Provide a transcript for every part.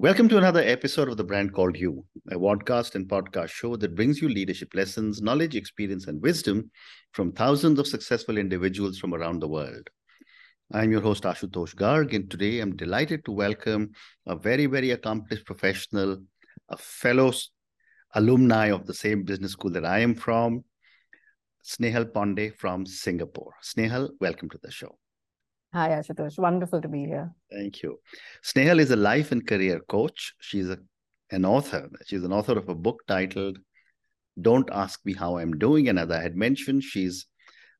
Welcome to another episode of The Brand Called You, a podcast and podcast show that brings you leadership lessons, knowledge, experience, and wisdom from thousands of successful individuals from around the world. I'm your host, Ashutosh Garg, and today I'm delighted to welcome a very, very accomplished professional, a fellow alumni of the same business school that I am from, Snehal Ponde from Singapore. Snehal, welcome to the show. Hi, Ashutosh. Wonderful to be here. Thank you. Snehal is a life and career coach. She's a, an author. She's an author of a book titled Don't Ask Me How I'm Doing. And as I had mentioned, she's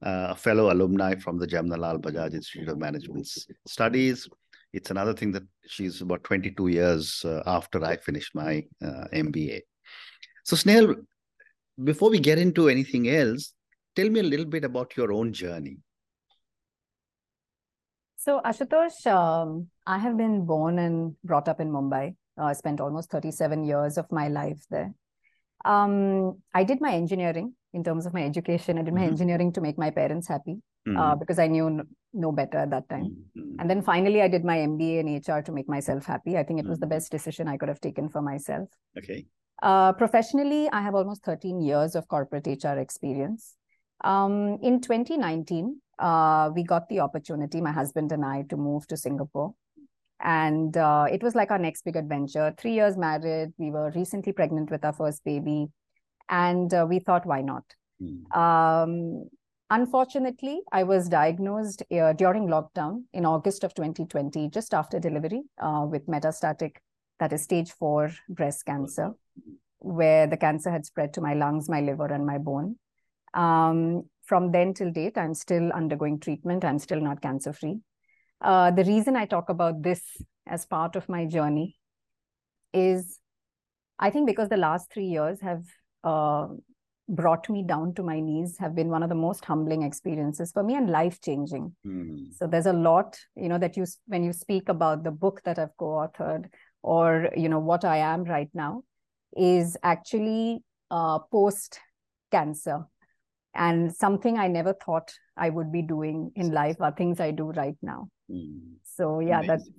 uh, a fellow alumni from the Jamnalal Bajaj Institute of Management Studies. It's another thing that she's about 22 years uh, after I finished my uh, MBA. So, Snehal, before we get into anything else, tell me a little bit about your own journey. So, Ashutosh, um, I have been born and brought up in Mumbai. Uh, I spent almost 37 years of my life there. Um, I did my engineering in terms of my education. I did my mm-hmm. engineering to make my parents happy mm-hmm. uh, because I knew no better at that time. Mm-hmm. And then finally, I did my MBA in HR to make myself happy. I think it was the mm-hmm. best decision I could have taken for myself. Okay. Uh, professionally, I have almost 13 years of corporate HR experience. Um, in 2019, uh, we got the opportunity, my husband and I, to move to Singapore. And uh, it was like our next big adventure. Three years married, we were recently pregnant with our first baby. And uh, we thought, why not? Mm. Um, unfortunately, I was diagnosed uh, during lockdown in August of 2020, just after delivery, uh, with metastatic, that is stage four breast cancer, where the cancer had spread to my lungs, my liver, and my bone. Um, from then till date, I'm still undergoing treatment. I'm still not cancer free. Uh, the reason I talk about this as part of my journey is I think because the last three years have uh, brought me down to my knees, have been one of the most humbling experiences for me and life changing. Mm. So there's a lot, you know, that you, when you speak about the book that I've co authored or, you know, what I am right now is actually uh, post cancer and something i never thought i would be doing in life are things i do right now mm. so yeah Amazing. that's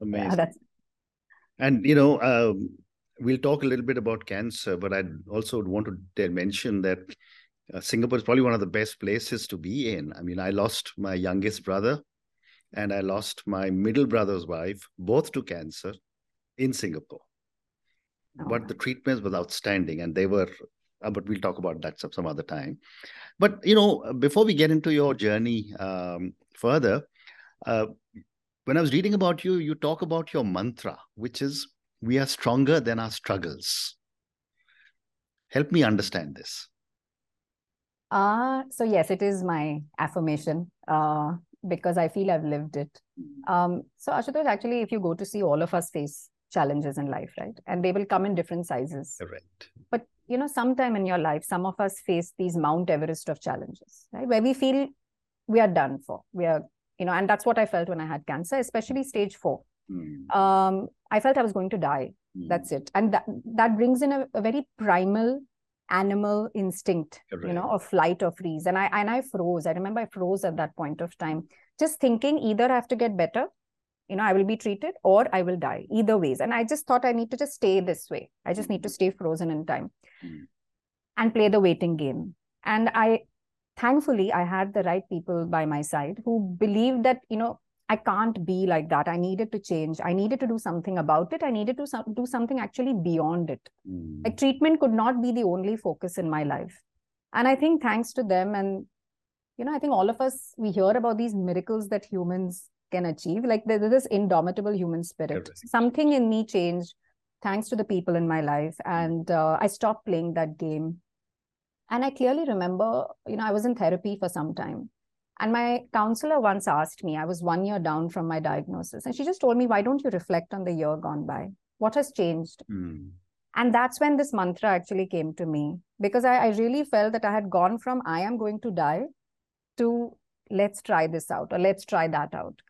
Amazing. Yeah, that's and you know um, we'll talk a little bit about cancer but i also want to mention that uh, singapore is probably one of the best places to be in i mean i lost my youngest brother and i lost my middle brother's wife both to cancer in singapore oh, but the treatments was outstanding and they were uh, but we'll talk about that some, some other time. But you know, before we get into your journey um, further, uh, when I was reading about you, you talk about your mantra, which is "We are stronger than our struggles." Help me understand this. Uh, so yes, it is my affirmation uh, because I feel I've lived it. Um, so Ashutosh, actually, if you go to see all of us face challenges in life, right? And they will come in different sizes. Correct. But you know, sometime in your life, some of us face these Mount Everest of challenges, right? Where we feel we are done for. We are, you know, and that's what I felt when I had cancer, especially stage four. Mm. Um, I felt I was going to die. Mm. That's it. And that that brings in a, a very primal animal instinct, you know, of flight or freeze. And I and I froze. I remember I froze at that point of time, just thinking either I have to get better you know i will be treated or i will die. Either ways. And i just thought i need to just stay this way. I just need to stay frozen in time mm. and play the waiting game. And i thankfully i had the right people by my side who believed that you know i can't be like that. I needed to change. I needed to do something about it. I needed to do something actually beyond it. Mm. like treatment could not be the only focus in my life. And i think thanks to them and you know i think all of us we hear about these miracles that humans can achieve. Like there's this indomitable human spirit. Everything. Something in me changed thanks to the people in my life. And uh, I stopped playing that game. And I clearly remember, you know, I was in therapy for some time. And my counselor once asked me, I was one year down from my diagnosis. And she just told me, why don't you reflect on the year gone by? What has changed? Mm. And that's when this mantra actually came to me because I, I really felt that I had gone from I am going to die to let's try this out or let's try that out.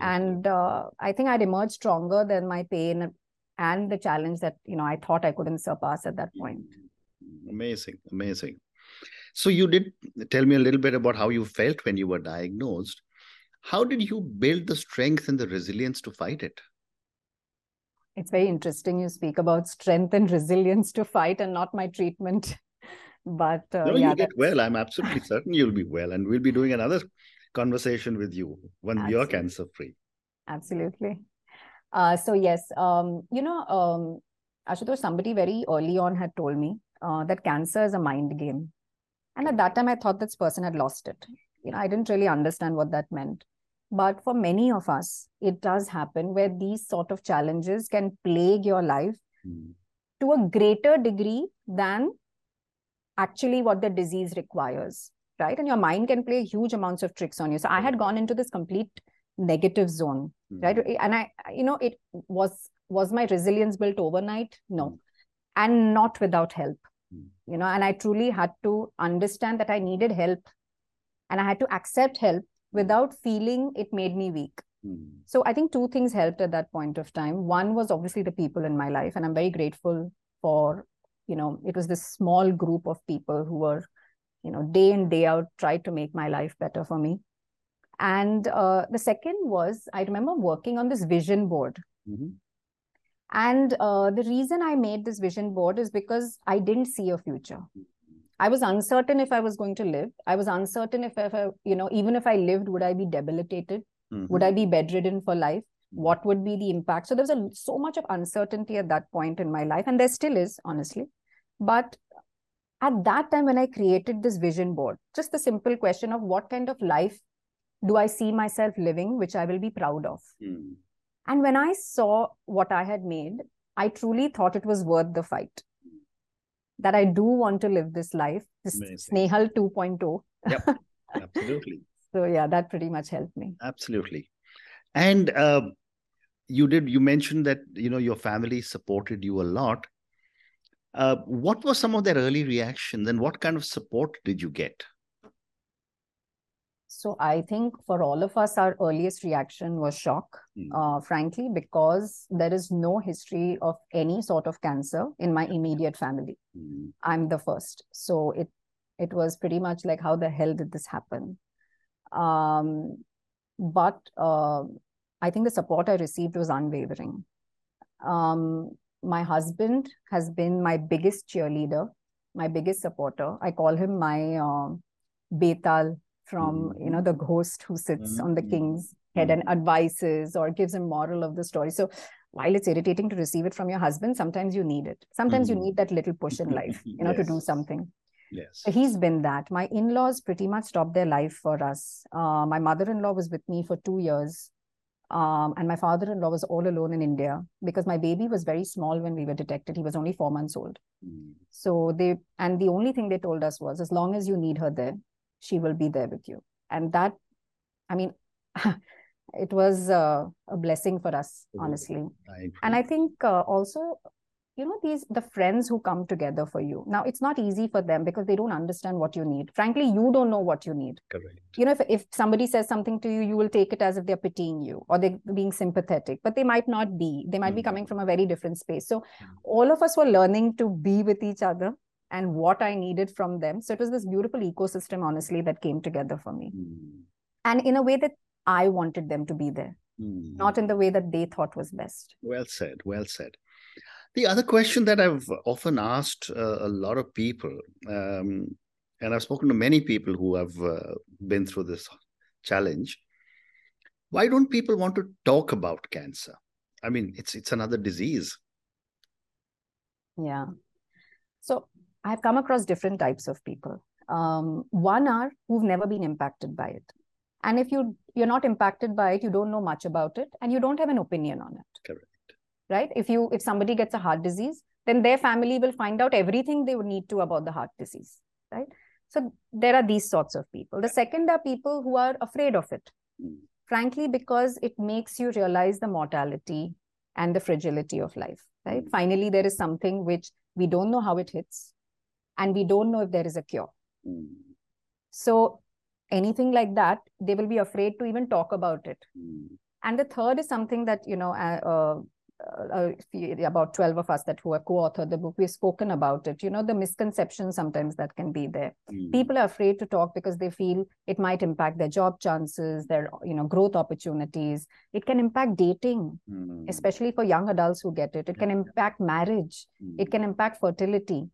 And uh, I think I'd emerged stronger than my pain and the challenge that you know I thought I couldn't surpass at that point. Amazing, amazing. So you did tell me a little bit about how you felt when you were diagnosed. How did you build the strength and the resilience to fight it? it's very interesting you speak about strength and resilience to fight and not my treatment but uh, no, yeah, you get well i'm absolutely certain you'll be well and we'll be doing another conversation with you when absolutely. you're cancer free absolutely. Uh, so yes um, you know um, ashutosh somebody very early on had told me uh, that cancer is a mind game. And at that time i thought this person had lost it. You know i didn't really understand what that meant. But for many of us, it does happen where these sort of challenges can plague your life mm. to a greater degree than actually what the disease requires, right? And your mind can play huge amounts of tricks on you. So I had gone into this complete negative zone, mm. right? And I, you know, it was was my resilience built overnight? No, mm. and not without help. Hmm. You know, and I truly had to understand that I needed help, and I had to accept help without feeling it made me weak. Mm. So I think two things helped at that point of time. One was obviously the people in my life, and I'm very grateful for, you know, it was this small group of people who were, you know, day in, day out, tried to make my life better for me. And uh, the second was, I remember working on this vision board. Mm-hmm. And uh, the reason I made this vision board is because I didn't see a future. I was uncertain if I was going to live. I was uncertain if, if I, you know, even if I lived, would I be debilitated? Mm-hmm. Would I be bedridden for life? Mm-hmm. What would be the impact? So there was a, so much of uncertainty at that point in my life, and there still is, honestly. But at that time, when I created this vision board, just the simple question of what kind of life do I see myself living, which I will be proud of. Mm-hmm. And when I saw what I had made, I truly thought it was worth the fight that I do want to live this life, this Amazing. Snehal 2.0. Yep, absolutely. so yeah, that pretty much helped me. Absolutely. And uh, you did, you mentioned that, you know, your family supported you a lot. Uh, what was some of their early reactions and what kind of support did you get? So I think for all of us, our earliest reaction was shock, mm. uh, frankly, because there is no history of any sort of cancer in my immediate family. Mm. I'm the first, so it it was pretty much like, how the hell did this happen? Um, but uh, I think the support I received was unwavering. Um, my husband has been my biggest cheerleader, my biggest supporter. I call him my uh, Betal from mm-hmm. you know the ghost who sits mm-hmm. on the king's head and mm-hmm. advises or gives a moral of the story so while it's irritating to receive it from your husband sometimes you need it sometimes mm-hmm. you need that little push in life you know yes. to do something yes so he's been that my in-laws pretty much stopped their life for us uh, my mother-in-law was with me for two years um, and my father-in-law was all alone in india because my baby was very small when we were detected. He was only four months old. Mm. so they and the only thing they told us was as long as you need her there she will be there with you. And that i mean it was uh, a blessing for us honestly. I and i think uh, also you know these the friends who come together for you now it's not easy for them because they don't understand what you need frankly you don't know what you need correct you know if, if somebody says something to you you will take it as if they're pitying you or they're being sympathetic but they might not be they might mm-hmm. be coming from a very different space so mm-hmm. all of us were learning to be with each other and what I needed from them. So it was this beautiful ecosystem, honestly, that came together for me. Mm. And in a way that I wanted them to be there, mm. not in the way that they thought was best. Well said. Well said. The other question that I've often asked uh, a lot of people, um, and I've spoken to many people who have uh, been through this challenge, why don't people want to talk about cancer? I mean, it's it's another disease. Yeah. So I've come across different types of people. Um, one are who've never been impacted by it. And if you you're not impacted by it, you don't know much about it, and you don't have an opinion on it. Correct. Right? If you if somebody gets a heart disease, then their family will find out everything they would need to about the heart disease. Right? So there are these sorts of people. The second are people who are afraid of it. Mm. Frankly, because it makes you realize the mortality and the fragility of life. Right? Mm. Finally, there is something which we don't know how it hits and we don't know if there is a cure. Mm. So anything like that, they will be afraid to even talk about it. And the third is something that you know uh, uh, uh, about 12 of us that who have co-authored the book we've spoken about it. You know the misconceptions sometimes that can be there. Mm. people are afraid to talk because they feel it might impact their job chances their you know growth opportunities. It can impact dating mm. especially for young adults who get it. It can impact marriage. Mm. it can impact fertility.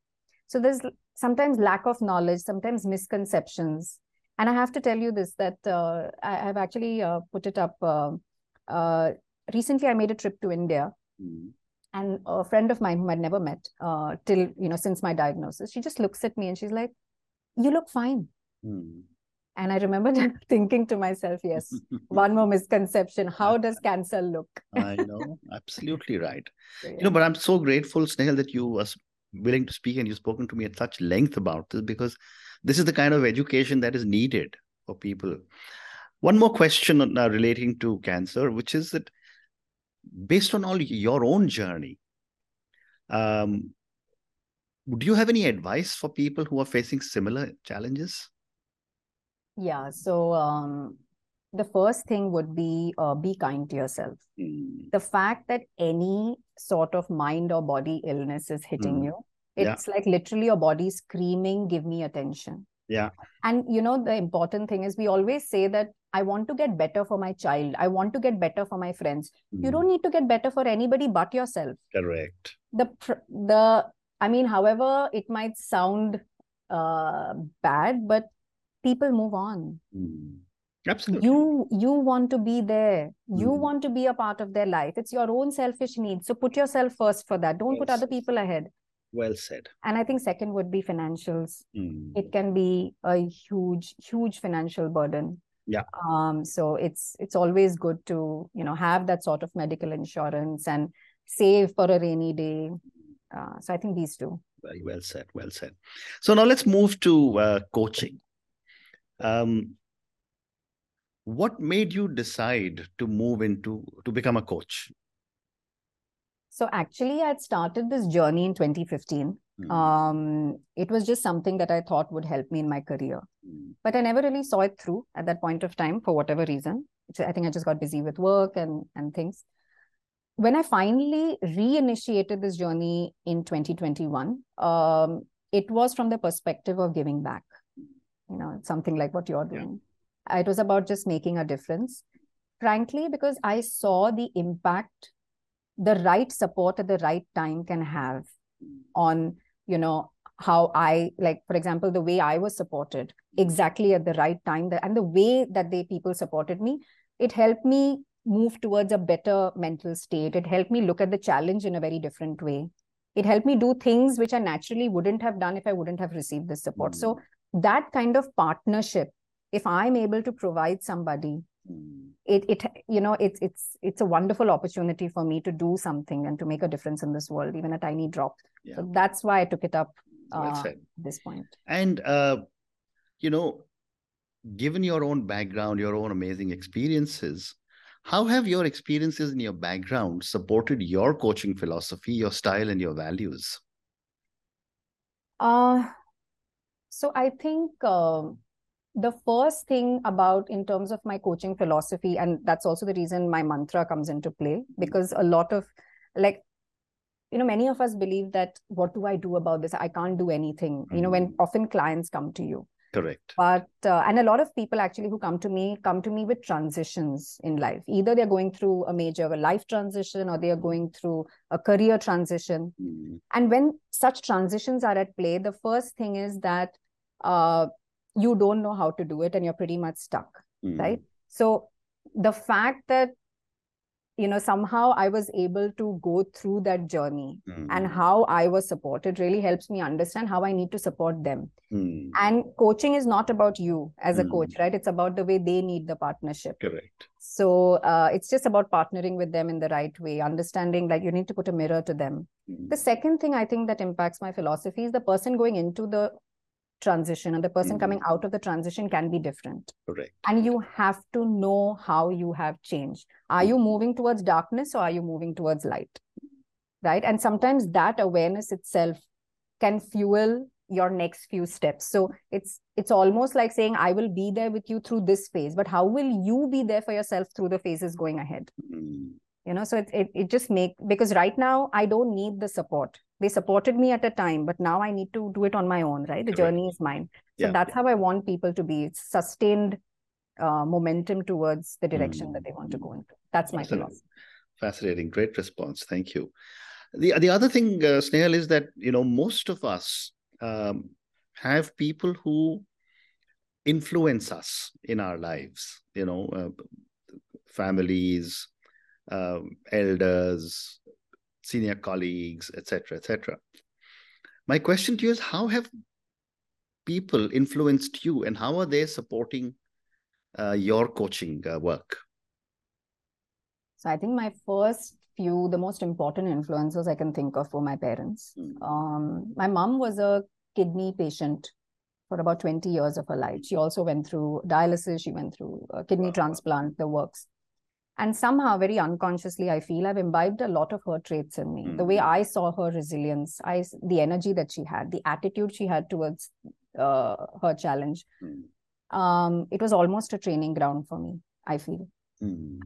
So there's sometimes lack of knowledge sometimes misconceptions. And i have to tell you this that uh, I, have actually uh, put it up uh, uh recently I made a trip to India. Mm. And a friend of mine whom I'd never met uh, till, you know, since my diagnosis, she just looks at me and she's like, You look fine. Mm. And I remember thinking to myself, yes, one more misconception. How does cancer look? I know, absolutely right. So, yeah. You know, but I'm so grateful, Snehal, that you were willing to speak and you've spoken to me at such length about this because this is the kind of education that is needed for people. One more question uh, relating to cancer, which is that based on all your own journey, um, would you have any advice for people who are facing similar challenges? Yeah. So um, the first thing would be uh, be kind to yourself. Mm. The fact that any sort of mind or body illness is hitting mm. you, it's yeah. like literally your body screaming, "Give me attention." Yeah. And you know the important thing is we always say that I want to get better for my child. I want to get better for my friends. Mm. You hmm. don't need to get better for anybody but yourself. Correct. The the I mean, however it might sound uh, bad, but people move on. Mm. Absolutely. You you want to be there. You mm. want to be a part of their life. It's your own selfish needs. So put yourself first for that. Don't yes. put other people ahead. Well said. And I think second would be financials. Mm. It can be a huge, huge financial burden. Yeah. Um so it's it's always good to you know have that sort of medical insurance and save for a rainy day. Uh, so i think these two. Very well said well said. So now let's move to uh, coaching. Um what made you decide to move into to become a coach so actually i had started this journey in 2015 Mm. Um, it was just something that I thought would help me in my career. Mm. But I never really saw it through at that point of time for whatever reason. I think I just got busy with work and, and things. When I finally reinitiated this journey in 2021, um, it was from the perspective of giving back. You know, something like what you're doing. Yeah. It was about just making a difference. Frankly, because I saw the impact the right support at the right time can have on you know how i like for example the way i was supported exactly at the right time that, and the way that they people supported me it helped me move towards a better mental state. It helped me look at the challenge in a very different way. It helped me do things which i naturally wouldn't have done if i wouldn't have received this support. Mm-hmm. so that kind of partnership if i'm able to provide somebody mm. it it you know it's it's it's a wonderful opportunity for me to do something and to make a difference in this world even a tiny drop yeah. so that's why i took it up uh, well this point and uh, you know given your own background your own amazing experiences how have your experiences in your background supported your coaching philosophy your style and your values uh so i think uh, the first thing about in terms of my coaching philosophy and that's also the reason my mantra comes into play because a lot of like you know many of us believe that what do i do about this i can't do anything mm-hmm. you know when mm-hmm. often clients come to you correct but uh, and a lot of people actually who come to me come to me with transitions in life either they're going through a major life transition or they are going through a career transition mm-hmm. and when such transitions are at play the first thing is that uh, you don't know how to do it and you're pretty much stuck mm. right? So the fact that you know somehow i was able to go through that journey mm. and how i was supported really helps me understand how i need to support them. Mm. and coaching is not about you as a coach right? It's about the way they need the partnership. Correct. So uh, it's just about partnering with them in the right way understanding like you need to put a mirror to them. The second thing i think that impacts my philosophy is the person going into the transition and the person mm-hmm. coming out of the transition can be different. Correct. And you have to know how you have changed. Are you moving towards darkness or are you moving towards light? Right? And sometimes that awareness itself can fuel your next few steps. So it's it's almost like saying i will be there with you through this phase but how will you be there for yourself through the phases going ahead? Mm-hmm. You know so it, it, it just make because right now i don't need the support. They supported me at a time but now i need to do it on my own right? The Correct. journey is mine. So yeah. that's how i want people to be. It's sustained uh, momentum towards the direction mm. that they want to go into that's my philosophy. Fascinating. Great response. Thank you. The the other thing uh, Snehal is that you know most of us um, have people who influence us in our lives you know uh, families um, elders senior colleagues etc etc my question to you is how have people influenced you and how are they supporting uh, your coaching uh, work so i think my first few the most important influences i can think of were my parents mm. um, my mom was a kidney patient for about 20 years of her life. She also went through dialysis, she went through kidney transplant, the works. And somehow, very unconsciously, I feel I've imbibed a lot of her traits in me. Mm. The way hmm. I saw her resilience, I the energy that she had, the attitude she had towards uh, her challenge. Mm. Um, it was almost a training ground for me. I feel. Mm.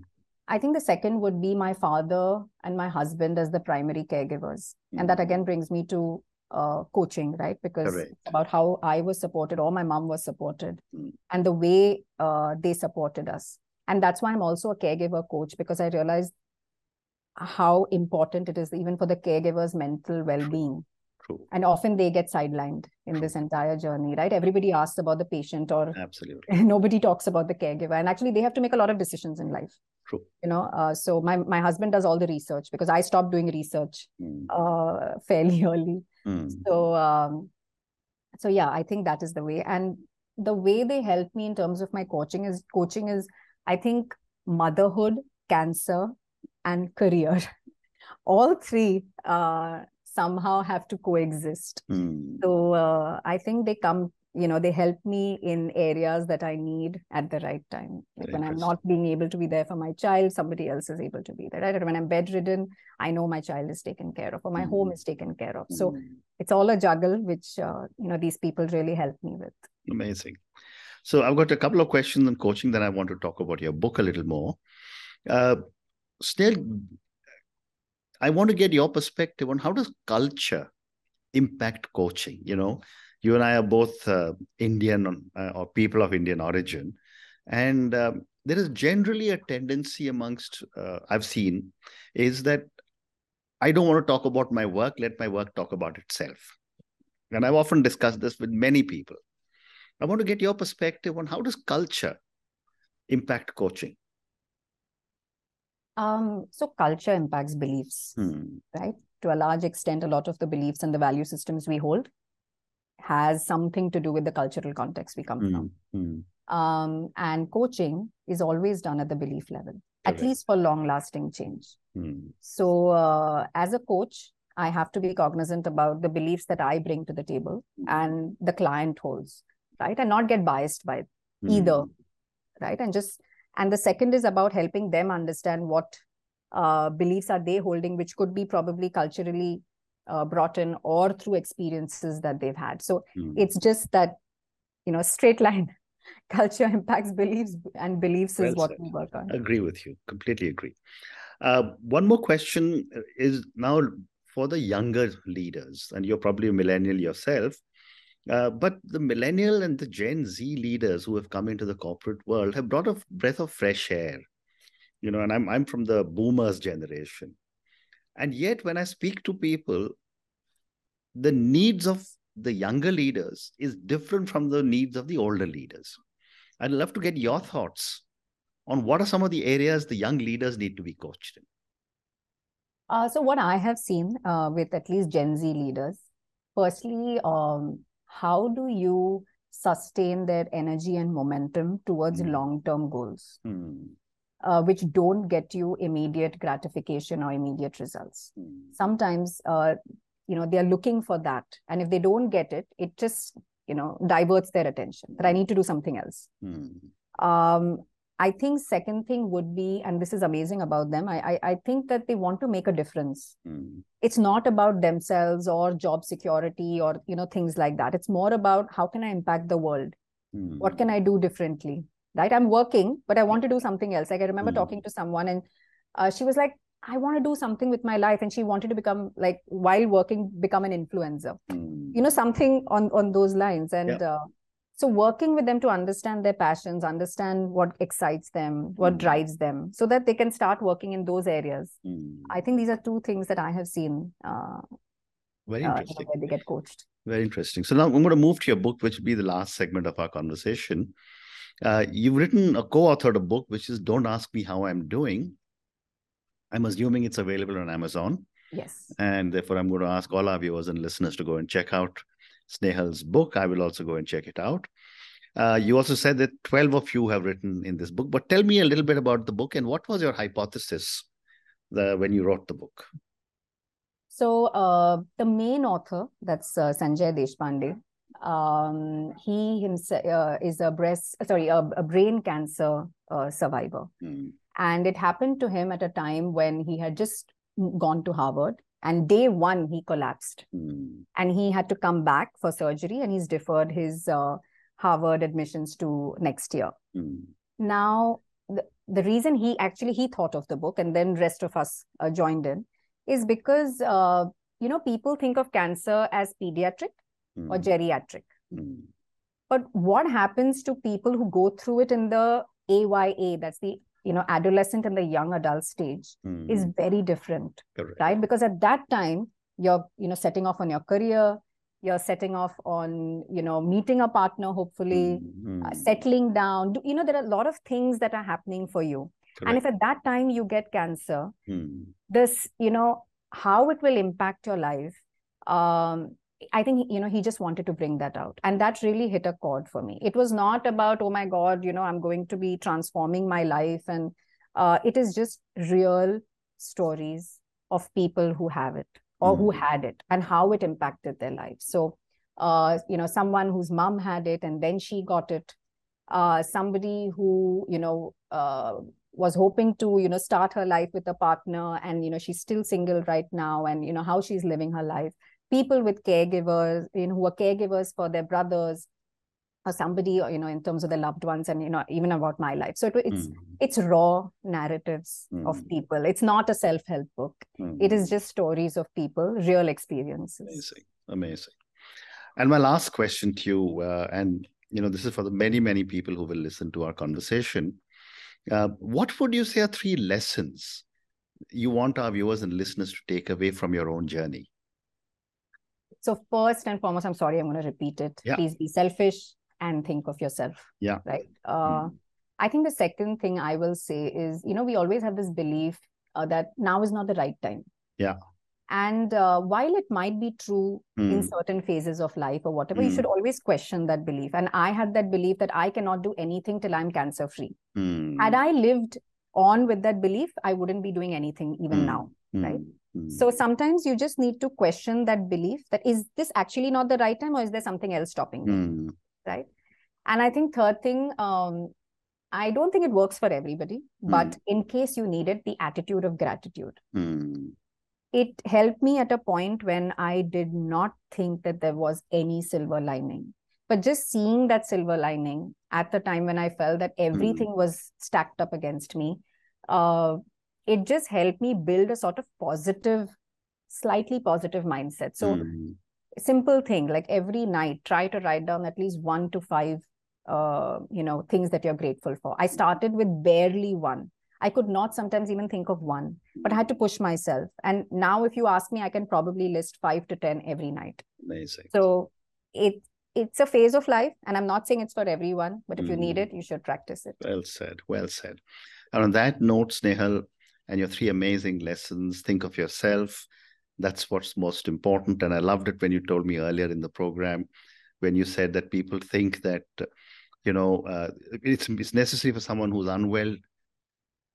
I think the second would be my father and my husband as the primary caregivers, and that hmm. again brings me to uh, coaching, right? Because Correct. about how I was supported or my mom was supported mm. and the way uh, they supported us. And that's why I'm also a caregiver coach because I realized how important it is even for the caregiver's mental well-being. True. And often they get sidelined in True. this entire journey, right? Everybody asks about the patient or absolutely nobody talks about the caregiver. And actually they have to make a lot of decisions in life. True. You know, uh, so my, my husband does all the research because I stopped doing research mm. uh, fairly early. Mm. So, um, so yeah, I think that is the way. And the way they help me in terms of my coaching is coaching is, I think, motherhood, cancer, and career. All three uh, somehow have to coexist. Mm. So uh, I think they come you know they help me in areas that i need at the right time. Like when i'm not being able to be there for my child somebody else is able to be there right? When i'm bedridden i know my child is taken care of or my mm home is taken care of. So mm it's all a juggle which uh, you know these people really help me with. Amazing so i've got a couple of questions on coaching that i want to talk about your book a little more uh, still i want to get your perspective on how does culture impact coaching you know you and I are both uh, Indian uh, or people of Indian origin, and um, there is generally a tendency amongst uh, I've seen is that I don't want to talk about my work. Let my work talk about itself. And I've often discussed this with many people. I want to get your perspective on how does culture impact coaching. Um, so culture impacts beliefs, hmm. right? To a large extent, a lot of the beliefs and the value systems we hold has something to do with the cultural context we come mm, from. Mm. Um, and coaching is always done at the belief level, at least for long lasting change. Mm. So, uh, as a coach, I have to be cognizant about the beliefs that I bring to the table hmm. and the client holds, right? And not get biased by either, hmm. right? And just, and the second is about helping them understand what uh, beliefs are they holding, which could be probably culturally uh, brought in or through experiences that they've had. So mm. it's just that, you know, straight line culture impacts beliefs and beliefs well is what said. we work on. Agree with you. Completely agree. Uh, one more question is now for the younger leaders, and you're probably a millennial yourself. Uh, but the millennial and the Gen Z leaders who have come into the corporate world have brought a breath of fresh air. You know, and I'm I'm from the boomers generation. And yet, when I speak to people, the needs of the younger leaders is different from the needs of the older leaders. I'd love to get your thoughts on what are some of the areas the young leaders need to be coached in. Uh, so, what I have seen uh, with at least Gen Z leaders, firstly, um, how do you sustain their energy and momentum towards mm. long term goals? Mm uh, which don't get you immediate gratification or immediate results. Mm. Sometimes, uh, you know, they are looking for that, and if they don't get it, it just you know diverts their attention. That I need to do something else. Mm. Um, I think second thing would be, and this is amazing about them. I I, I think that they want to make a difference. Mm. It's not about themselves or job security or you know things like that. It's more about how can I impact the world. What hmm. can I do differently? right i'm working but i want to do something else like i remember mm. talking to someone and uh, she was like I want to do something with my life. And she wanted to become like while working, become an influencer. Mm. You know, something on on those lines. And yeah. uh, so working with them to understand their passions, understand what excites them, what mm. drives them, so that they can start working in those areas. Mm. I think these are two things that I have seen. Uh, Very interesting. Uh, where they get coached. Very interesting. So now I'm going to move to your book, which will be the last segment of our conversation. Uh, you've written a co-authored a book, which is "Don't Ask Me How I'm Doing." I'm assuming it's available on Amazon. Yes. And therefore, I'm going to ask all our viewers and listeners to go and check out Snehal's book. I will also go and check it out. Uh, you also said that 12 of you have written in this book, but tell me a little bit about the book and what was your hypothesis the, when you wrote the book? So, uh, the main author, that's uh, Sanjay Deshpande, um, he himself uh, is a breast, sorry, a, a brain cancer uh, survivor. Mm. And it happened to him at a time when he had just gone to Harvard and day one he collapsed mm. and he had to come back for surgery and he's deferred his uh, harvard admissions to next year mm. now the, the reason he actually he thought of the book and then rest of us uh, joined in is because uh, you know people think of cancer as pediatric mm. or geriatric hmm. but what happens to people who go through it in the AYA that's the you know adolescent and the young adult stage mm. is very different Correct. right because at that time you're you know setting off on your career you're setting off on you know meeting a partner hopefully mm. uh, settling down you know there are a lot of things that are happening for you Correct. and if at that time you get cancer mm. this you know how it will impact your life um I think you know he just wanted to bring that out, and that really hit a chord for me. It was not about oh my god, you know I'm going to be transforming my life, and uh, it is just real stories of people who have it or mm. who had it and how it impacted their lives. So, uh, you know, someone whose mom had it and then she got it. Uh, somebody who you know uh, was hoping to you know start her life with a partner and you know she's still single right now and you know how she's living her life people with caregivers, you know, who are caregivers for their brothers or somebody, or, you know, in terms of their loved ones and, you know, even about my life. So it, it's, mm. it's raw narratives mm. of people. It's not a self-help book. Mm. It is just stories of people, real experiences. Amazing. Amazing. And my last question to you, uh, and, you know, this is for the many, many people who will listen to our conversation. Uh, what would you say are three lessons you want our viewers and listeners to take away from your own journey? So first and foremost, I'm sorry, I'm going to repeat it. Yeah. Please be selfish and think of yourself. Yeah. Right. Uh, mm. I think the second thing I will say is, you know, we always have this belief uh, that now is not the right time. Yeah. And uh, while it might be true mm. in certain phases of life or whatever, mm. you should always question that belief. And I had that belief that I cannot do anything till I'm cancer free. Mm. Had I lived on with that belief, I wouldn't be doing anything even mm. now. Right. Mm. So hmm. sometimes you just need to question that belief that is this actually not the right time or is there something else stopping me? Mm. Right. And I think third thing, um, I don't think it works for everybody, mm. but in case you need it, the attitude of gratitude. Hmm. It helped me at a point when I did not think that there was any silver lining. But just seeing that silver lining at the time when I felt that hmm. everything was stacked up against me, uh, it just helped me build a sort of positive slightly positive mindset. So mm. simple thing like every night try to write down at least one to five uh, you know things that you're grateful for. I started with barely one. I could not sometimes even think of one but i had to push myself. And now if you ask me i can probably list five to ten every night. Amazing. So it it's a phase of life and i'm not saying it's for everyone but if mm. you need hmm. it you should practice it. Well said well said. And on that note snehal and your three amazing lessons. Think of yourself. That's what's most important. And I loved it when you told me earlier in the program when you said that people think that you know uh, it's it's necessary for someone who's unwell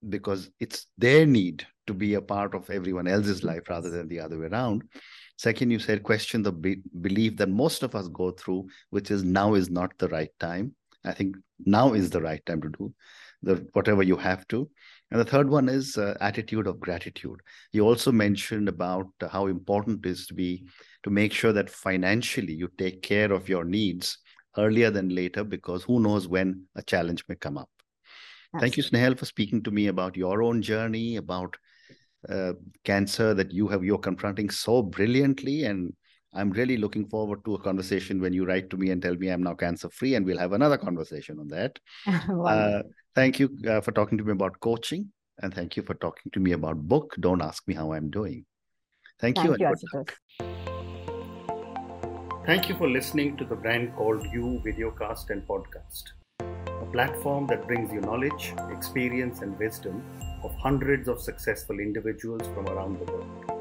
because it's their need to be a part of everyone else's life rather than the other way around. Second, you said question the be- belief that most of us go through, which is now is not the right time. I think now is the right time to do the whatever you have to. And the third one is uh, attitude of gratitude. You also mentioned about how important it is to be to make sure that financially you take care of your needs earlier than later, because who knows when a challenge may come up. Absolutely. Thank you, Snehal, for speaking to me about your own journey, about uh, cancer that you have you're confronting so brilliantly and i'm really looking forward to a conversation when you write to me and tell me i'm now cancer free and we'll have another conversation on that. Uh, thank you uh, for talking to me about coaching and thank you for talking to me about book. Don't ask me how i'm doing. Thank, thank you, you thank you for listening to the brand called you videocast and podcast a platform that brings you knowledge experience and wisdom of hundreds of successful individuals from around the world.